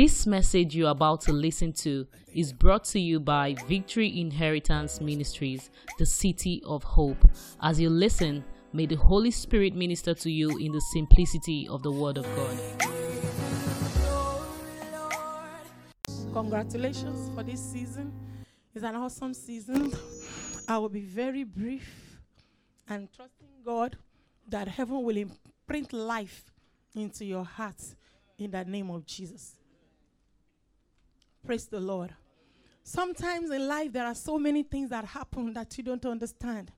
This message you're about to listen to is brought to you by Victory Inheritance Ministries, the City of Hope. As you listen, may the Holy Spirit minister to you in the simplicity of the Word of God. Congratulations for this season. It's an awesome season. I will be very brief and trusting God that heaven will imprint life into your heart in the name of Jesus. Praise the Lord. Sometimes in life, there are so many things that happen that you don't understand.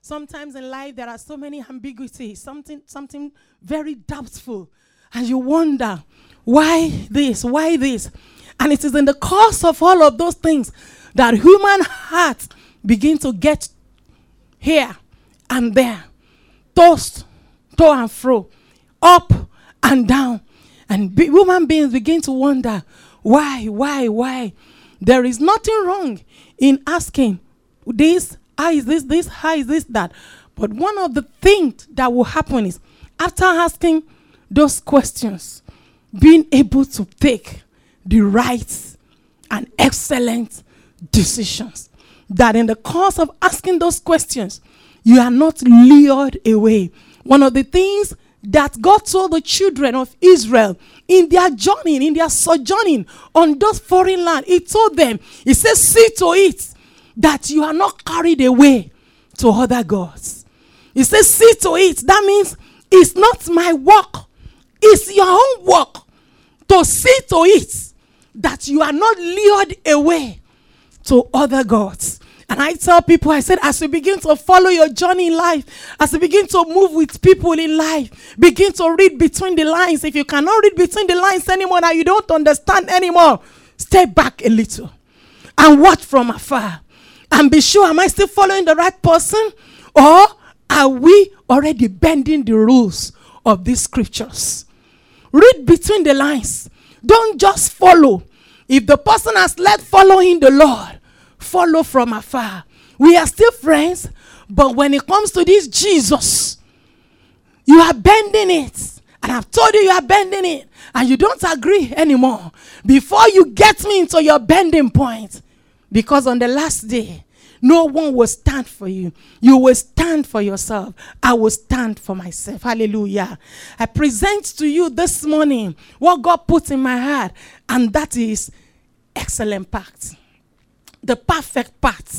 Sometimes in life, there are so many ambiguities, something, something very doubtful. And you wonder, why this? Why this? And it is in the course of all of those things that human hearts begin to get here and there, tossed to and fro, up and down. And be- human beings begin to wonder, why, why, why? There is nothing wrong in asking this, how is this, this, how is this, that. But one of the things that will happen is after asking those questions, being able to take the right and excellent decisions. That in the course of asking those questions, you are not lured away. One of the things that God told the children of Israel in their journey, in their sojourning on those foreign land, He told them, He says, See to it that you are not carried away to other gods. He says, See to it. That means it's not my work, it's your own work to see to it that you are not lured away to other gods. And I tell people, I said, as you begin to follow your journey in life, as you begin to move with people in life, begin to read between the lines. If you cannot read between the lines anymore, now you don't understand anymore, step back a little and watch from afar and be sure, am I still following the right person? Or are we already bending the rules of these scriptures? Read between the lines. Don't just follow. If the person has led following the Lord, follow from afar. We are still friends, but when it comes to this Jesus, you are bending it. And I've told you you are bending it, and you don't agree anymore. Before you get me into your bending point, because on the last day, no one will stand for you. You will stand for yourself. I will stand for myself. Hallelujah. I present to you this morning what God put in my heart, and that is excellent pact. The perfect pact.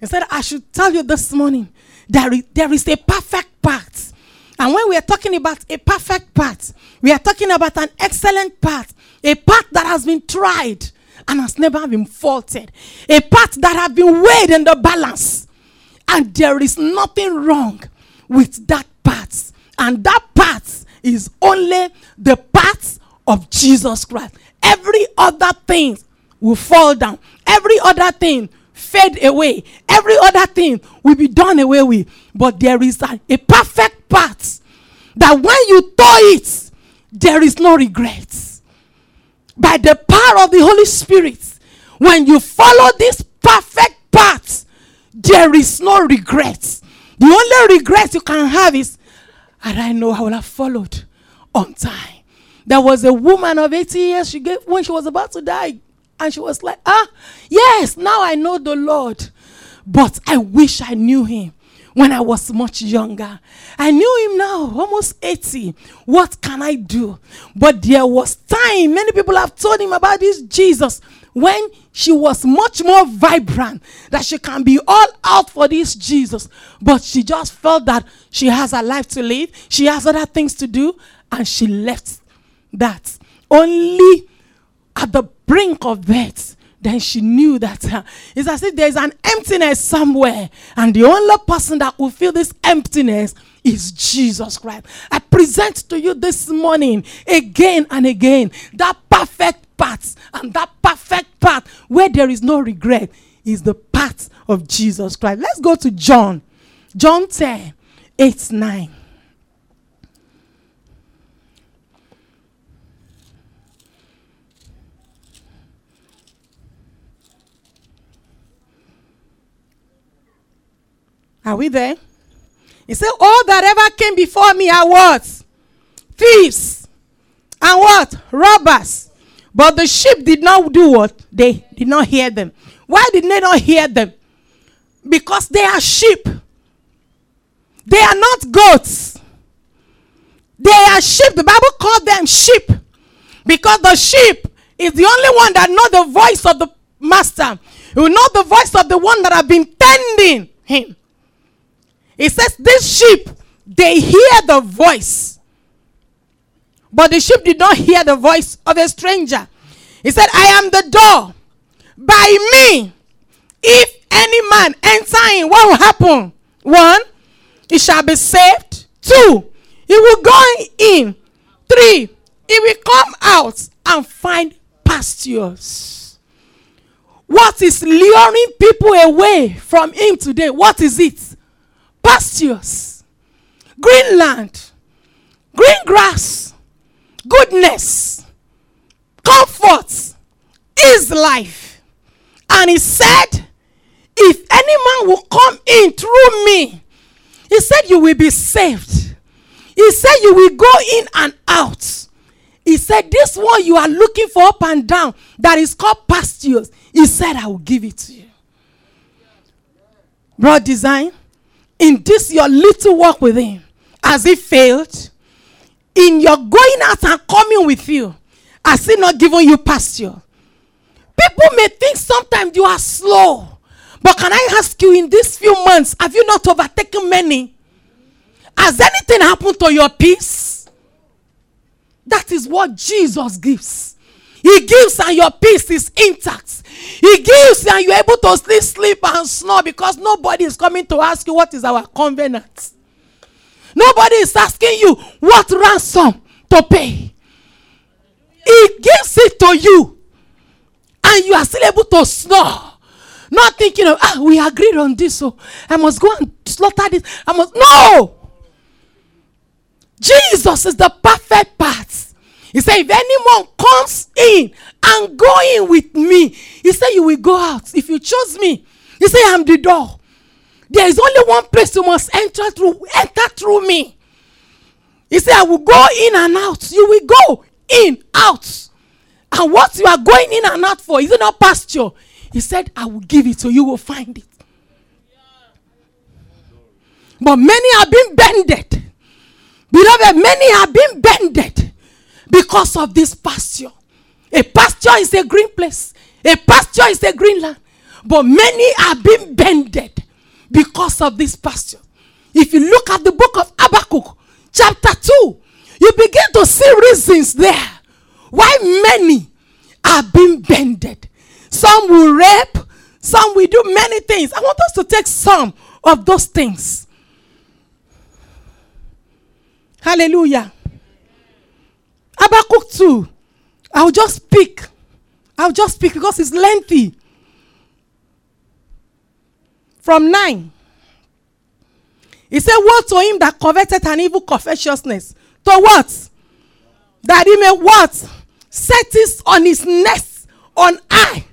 Instead, I should tell you this morning is, there is a perfect path. And when we are talking about a perfect path, we are talking about an excellent path, a path that has been tried and has never been faulted, a path that has been weighed in the balance. And there is nothing wrong with that path. And that path is only the path of Jesus Christ. Every other thing will fall down, every other thing fade away, every other thing will be done away with. But there is a, a perfect path that when you tow it, there is no regrets. By the power of the Holy Spirit, when you follow this perfect path, there is no regrets. The only regret you can have is, and I know I have followed on time. There was a woman of 80 years, she gave when she was about to die, and she was like, Ah, yes, now I know the Lord, but I wish I knew him when I was much younger. I knew him now, almost 80. What can I do? But there was time, many people have told him about this Jesus when she was much more vibrant, that she can be all out for this Jesus. But she just felt that she has a life to live, she has other things to do, and she left that. Only at the brink of death then she knew that uh, it's as if there's an emptiness somewhere, and the only person that will fill this emptiness is Jesus Christ. I present to you this morning again and again that perfect path, and that perfect path where there is no regret is the path of Jesus Christ. Let's go to John, John 10 8 9. Are we there? He said, All that ever came before me are what? Thieves and what? Robbers. But the sheep did not do what? They did not hear them. Why did they not hear them? Because they are sheep. They are not goats. They are sheep. The Bible called them sheep because the sheep is the only one that know the voice of the master. You know the voice of the one that have been tending him. It says, This sheep, they hear the voice. But the sheep did not hear the voice of a stranger. He said, I am the door. By me, if any man enter in, what will happen? One, he shall be saved. Two, he will go in. Three, he will come out and find pastures. What is luring people away from him today? What is it? Pastures, green land, green grass, goodness, comfort is life. And he said, If any man will come in through me, he said, You will be saved. He said, You will go in and out. He said, This one you are looking for up and down, that is called pastures. He said, I will give it to you. Broad design, in this your little work with him, has he failed? In your going out and coming with you, has he not given you pasture? People may think sometimes you are slow. But can I ask you, in these few months, have you not overtaken many? Has anything happened to your peace? That is what Jesus gives. He gives and your peace is intact. He gives and you're able to sleep, sleep and snore because nobody is coming to ask you what is our covenant. Nobody is asking you what ransom to pay. He gives it to you and you are still able to snore. Not thinking of, ah, we agreed on this, so I must go and slaughter this. I must, no! Jesus is the perfect path. He said, if anyone comes in and go in with me, he said, you will go out. If you choose me, he said, I'm the door. There is only one place you must enter through. Enter through me. He said, I will go in and out. You will go in, out. And what you are going in and out for, is it not pasture? He said, I will give it so you will find it. But many have been bended. Beloved, many have been bended because of this pasture. A pasture is a green place, a pasture is a green land. But many are being bended because of this pasture. If you look at the book of Habakkuk, chapter 2, you begin to see reasons there why many are being bended. Some will rape, some will do many things. I want us to take some of those things. Hallelujah. Habakkuk 2. I'll just speak. I'll just speak because it's lengthy. From 9. He said, Woe to him that coveted an evil covetousness. To what? That he may what? Set his on his nest on high,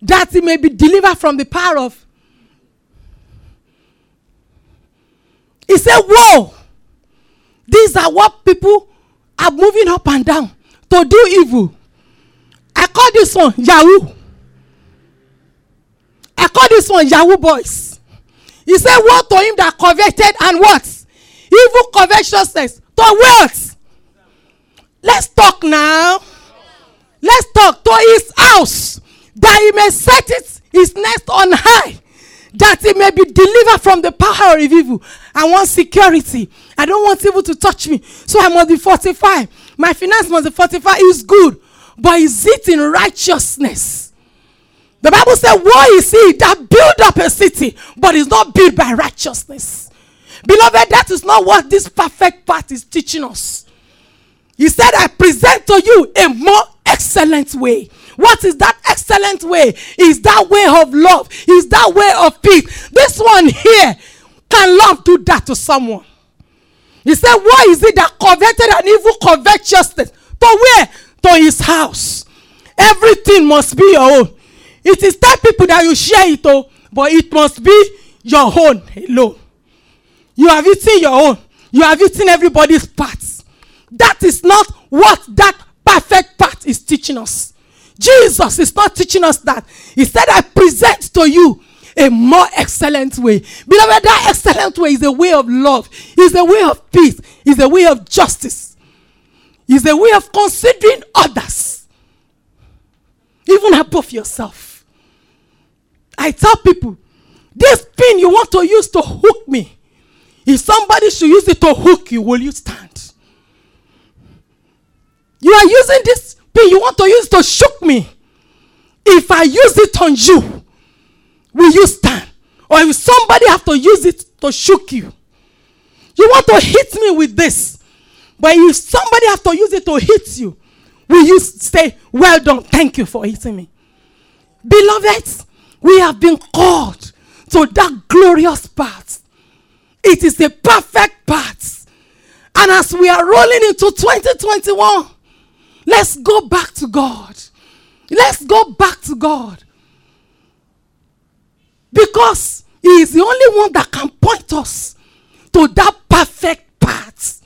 that he may be delivered from the power of. He said, Whoa! These are what people are moving up and down to do evil. I call this one Yahoo. I call this one Yahoo boys. He said, What to him that coveted and what? Evil covetousness. To what? Let's talk now. Let's talk to his house that he may set it, his nest on high that he may be delivered from the power of evil. I want security. I don't want evil to touch me. So I must be fortified. My finance must be fortified. It's good. But is it in righteousness? The Bible said, Woe is he that build up a city, but is not built by righteousness. Beloved, that is not what this perfect path is teaching us. He said, I present to you a more excellent way. What is that excellent way? Is that way of love? Is that way of peace? This one here can love do that to someone. He said, Why is it that coveted an evil covetousness? To where? To his house. Everything must be your own. It is that people that you share it to, but it must be your own alone. You have eaten your own. You have eaten everybody's parts. That is not what that perfect part is teaching us. Jesus is not teaching us that. He said, I present to you a more excellent way. Beloved, that excellent way is a way of love, is a way of peace, is a way of justice, is a way of considering others, even above yourself. I tell people, this pin you want to use to hook me, if somebody should use it to hook you, will you stand? You are using this you want to use to shook me. If I use it on you, will you stand? Or if somebody have to use it to shook you, you want to hit me with this, but if somebody have to use it to hit you, will you say, "Well done, thank you for hitting me"? Beloved, we have been called to that glorious path. It is a perfect path. And as we are rolling into 2021, let's go back to God. Let's go back to God. Because He is the only one that can point us to that perfect path.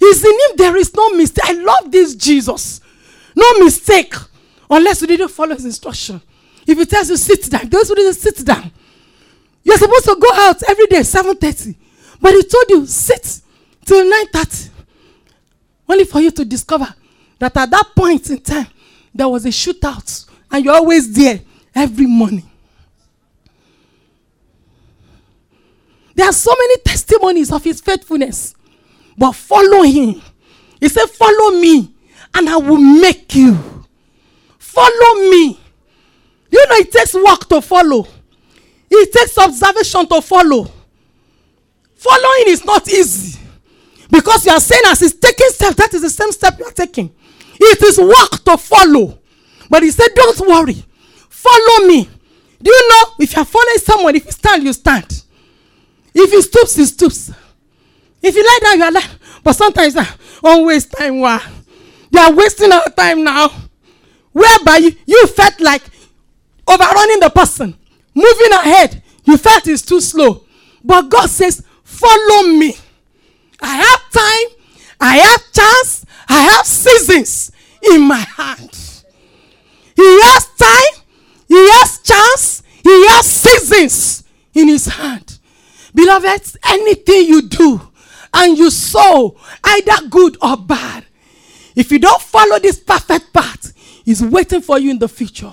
It's in Him there is no mistake. I love this Jesus. No mistake. Unless you didn't follow His instruction. If He tells you sit down, those who didn't sit down. You're supposed to go out every day, 7:30. But He told you sit till 9:30. Only for you to discover that at that point in time, there was a shootout, and you're always there every morning. There are so many testimonies of his faithfulness. But follow him. He said, Follow me, and I will make you. Follow me. You know, it takes work to follow, it takes observation to follow. Following is not easy. Because you are saying, as he's taking steps, that is the same step you are taking. It is work to follow. But he said, Don't worry. Follow me. Do you know if you're following someone, if you stand, you stand. If he stoops, he stoops. If you lie down, you are lying. But sometimes, uh, waste time. Wow. They are wasting our time now. Whereby you, you felt like overrunning the person, moving ahead. You felt it's too slow. But God says, Follow me. I have time, I have chance, I have seasons in my hand. He has time, he has chance, he has seasons in his hand. Beloved, anything you do and you sow, either good or bad, if you don't follow this perfect path, he's waiting for you in the future.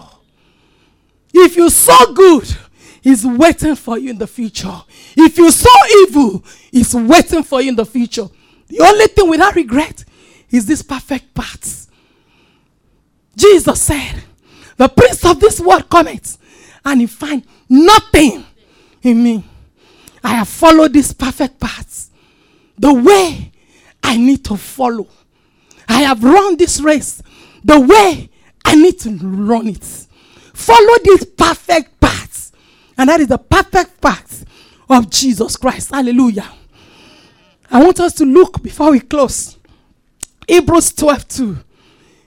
If you sow good, he's waiting for you in the future. If you sow evil, he's waiting for you in the future. The only thing without regret is this perfect path. Jesus said, The prince of this world cometh, and he find nothing in me. I have followed this perfect path. The way I need to follow. I have run this race the way I need to run it. Follow this perfect path. And that is the perfect path of Jesus Christ. Hallelujah. I want us to look before we close. Hebrews 12 2.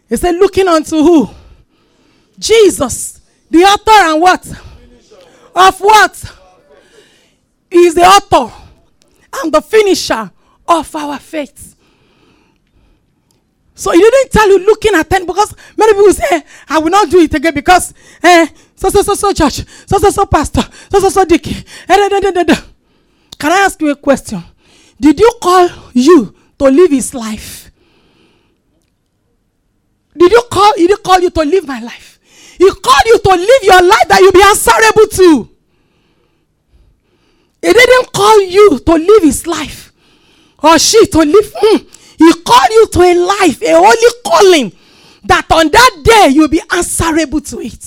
He said, looking unto who? Jesus, the author and what? Of what? He is the author and the finisher of our faith. So he didn't tell you looking at ten because many people say, I will not do it again because eh, so so so so church, so so so pastor, so so so dick. Eh, da, da, da, da. Can I ask you a question? Did you call you to live his life? Did you call he didn't call you to live my life? He called you to live your life that you'll be answerable to. He didn't call you to live his life or she to live. Mm. He called you to a life, a holy calling, that on that day you'll be answerable to it.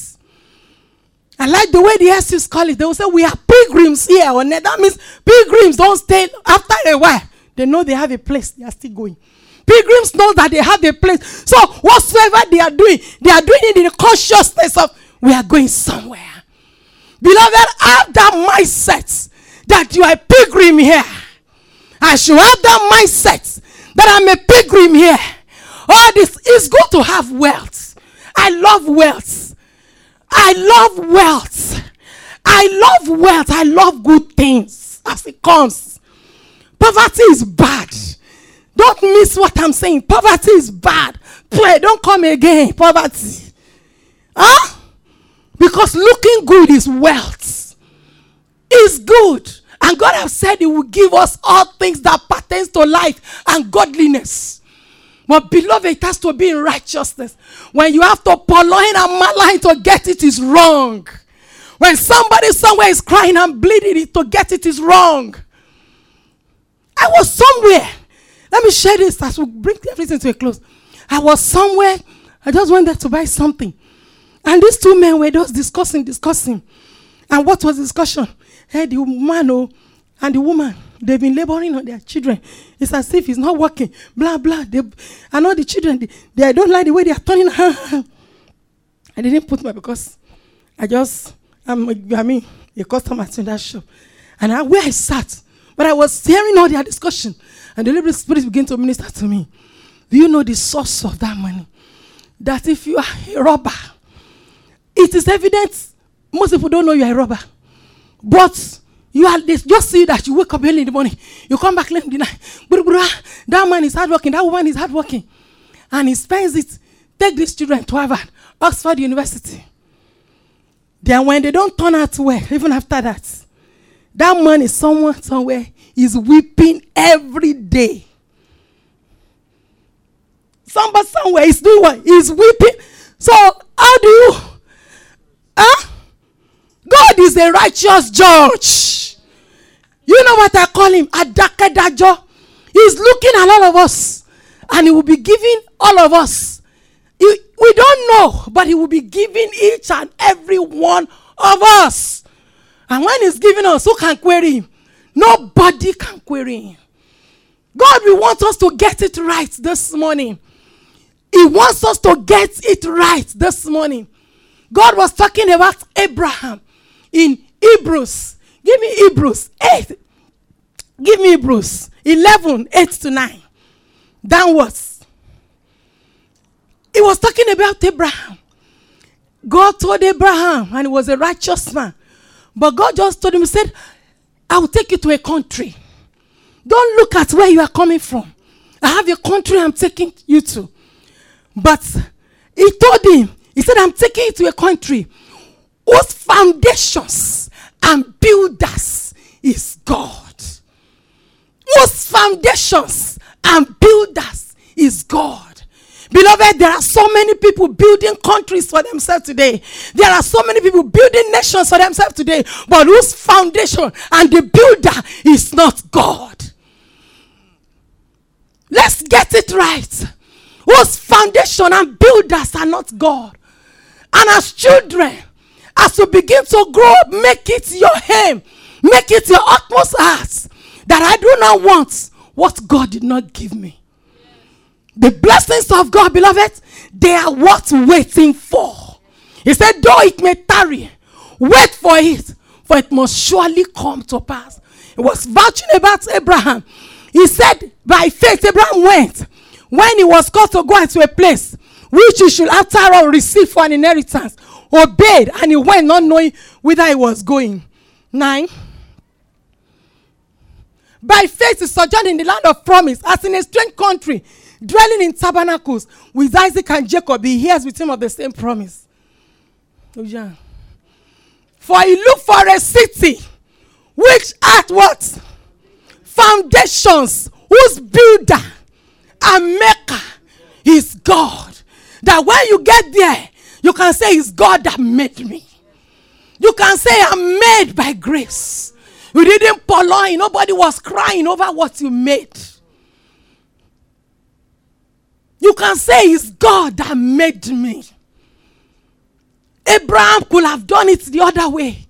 I like the way the Essex call it. They will say, We are pilgrims here. That means pilgrims don't stay after a while. They know they have a place, they are still going. Pilgrims know that they have a place. So, whatsoever they are doing, they are doing it in the consciousness of we are going somewhere. Beloved, have that mindset that you are a pilgrim here. I should have that mindset that I'm a pilgrim here. All this is good to have wealth. I love wealth. I love wealth. I love wealth. I love good things as it comes. Poverty is bad. Don't miss what I'm saying. Poverty is bad. Pray, don't come again. Poverty. Huh? Because looking good is wealth. Is good. And God has said He will give us all things that pertains to life and godliness. But beloved, it has to be in righteousness. When you have to purloin and malign to get it is wrong. When somebody somewhere is crying and bleeding to get it is wrong. I was somewhere. Let me share this as we bring everything to a close. I was somewhere. I just went there to buy something. And these two men were just discussing, discussing. And what was the discussion? Hey, the man oh, and the woman, they've been laboring on their children. It's as if it's not working. Blah, blah. They, I know the children, they, they don't like the way they are turning. I didn't put my because I just, I'm, I mean, a customer in that shop. And I, where I sat, but I was hearing all their discussion. And the Holy Spirit began to minister to me. Do you know the source of that money? That if you are a robber, it is evident most people don't know you are a robber. But you are they just see that you wake up early in the morning, you come back late in the night. Ah, that man is hardworking, that woman is hardworking. And he spends it. Take these children to Harvard, Oxford University. Then when they don't turn out well, even after that, that man is someone somewhere is weeping every day. Somebody somewhere is doing what? He's weeping. So how do you Huh? God is a righteous judge. You know what I call him? Adakedajo. He's looking at all of us and he will be giving all of us. He, we don't know, but he will be giving each and every one of us. And when he's giving us, who can query him? Nobody can query him. God will want us to get it right this morning. He wants us to get it right this morning. God was talking about Abraham in Hebrews. Give me Hebrews 8. Give me Hebrews 11, 8 to 9. Downwards. He was talking about Abraham. God told Abraham, and he was a righteous man. But God just told him, He said, I will take you to a country. Don't look at where you are coming from. I have a country I'm taking you to. But he told him, he said, I'm taking you to a country whose foundations and builders is God. Whose foundations and builders is God. Beloved, there are so many people building countries for themselves today. There are so many people building nations for themselves today, but whose foundation and the builder is not God. Let's get it right. Whose foundation and builders are not God. And as children, as you begin to grow up, make it your aim, make it your utmost ask that I do not want what God did not give me. The blessings of God, beloved, they are worth waiting for. He said, though it may tarry, wait for it, for it must surely come to pass. He was vouching about Abraham. He said, by faith, Abraham went when he was called to go into a place which he should after all receive for an inheritance. Obeyed, and he went not knowing whither he was going. Nine. By faith, he sojourned in the land of promise, as in a strange country dwelling in tabernacles with Isaac and Jacob, he hears with him of the same promise. Oh. For he looked for a city which had what? Foundations, whose builder and maker is God. That when you get there, you can say, It's God that made me. You can say, I'm made by grace. You didn't purloin, nobody was crying over what you made. You can say it's God that made me. Abraham could have done it the other way.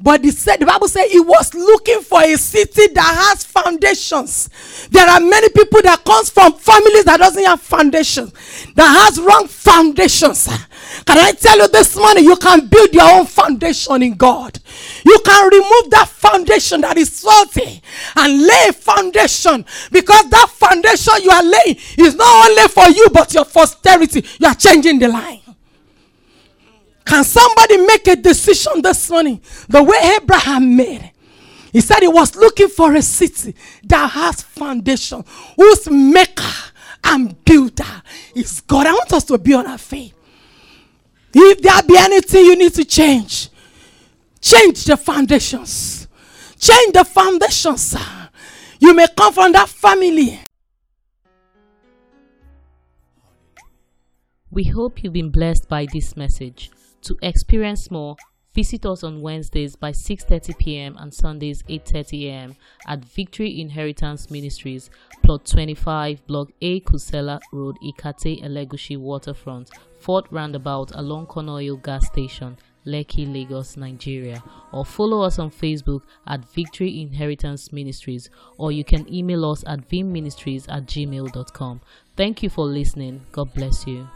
But the, said, the Bible said he was looking for a city that has foundations. There are many people that comes from families that doesn't have foundations, that has wrong foundations. Can I tell you this morning, you can build your own foundation in God. You can remove that foundation that is faulty and lay foundation because that foundation you are laying is not only for you but your posterity. You are changing the line. Can somebody make a decision this morning the way Abraham made? He said he was looking for a city that has foundation, whose maker and builder is God. I want us to be on our faith. If there be anything you need to change, change the foundations. Change the foundations, sir. You may come from that family. We hope you've been blessed by this message. To experience more, visit us on Wednesdays by 6:30 p.m. and Sundays 8:30 a.m. at Victory Inheritance Ministries, plot 25, block A, Kusenla Road, Ikate, Elegushi Waterfront, Fort Roundabout along Conoil Gas Station, Lekki, Lagos, Nigeria, or follow us on Facebook at Victory Inheritance Ministries, or you can email us at vimministries at gmail.com. Thank you for listening. God bless you.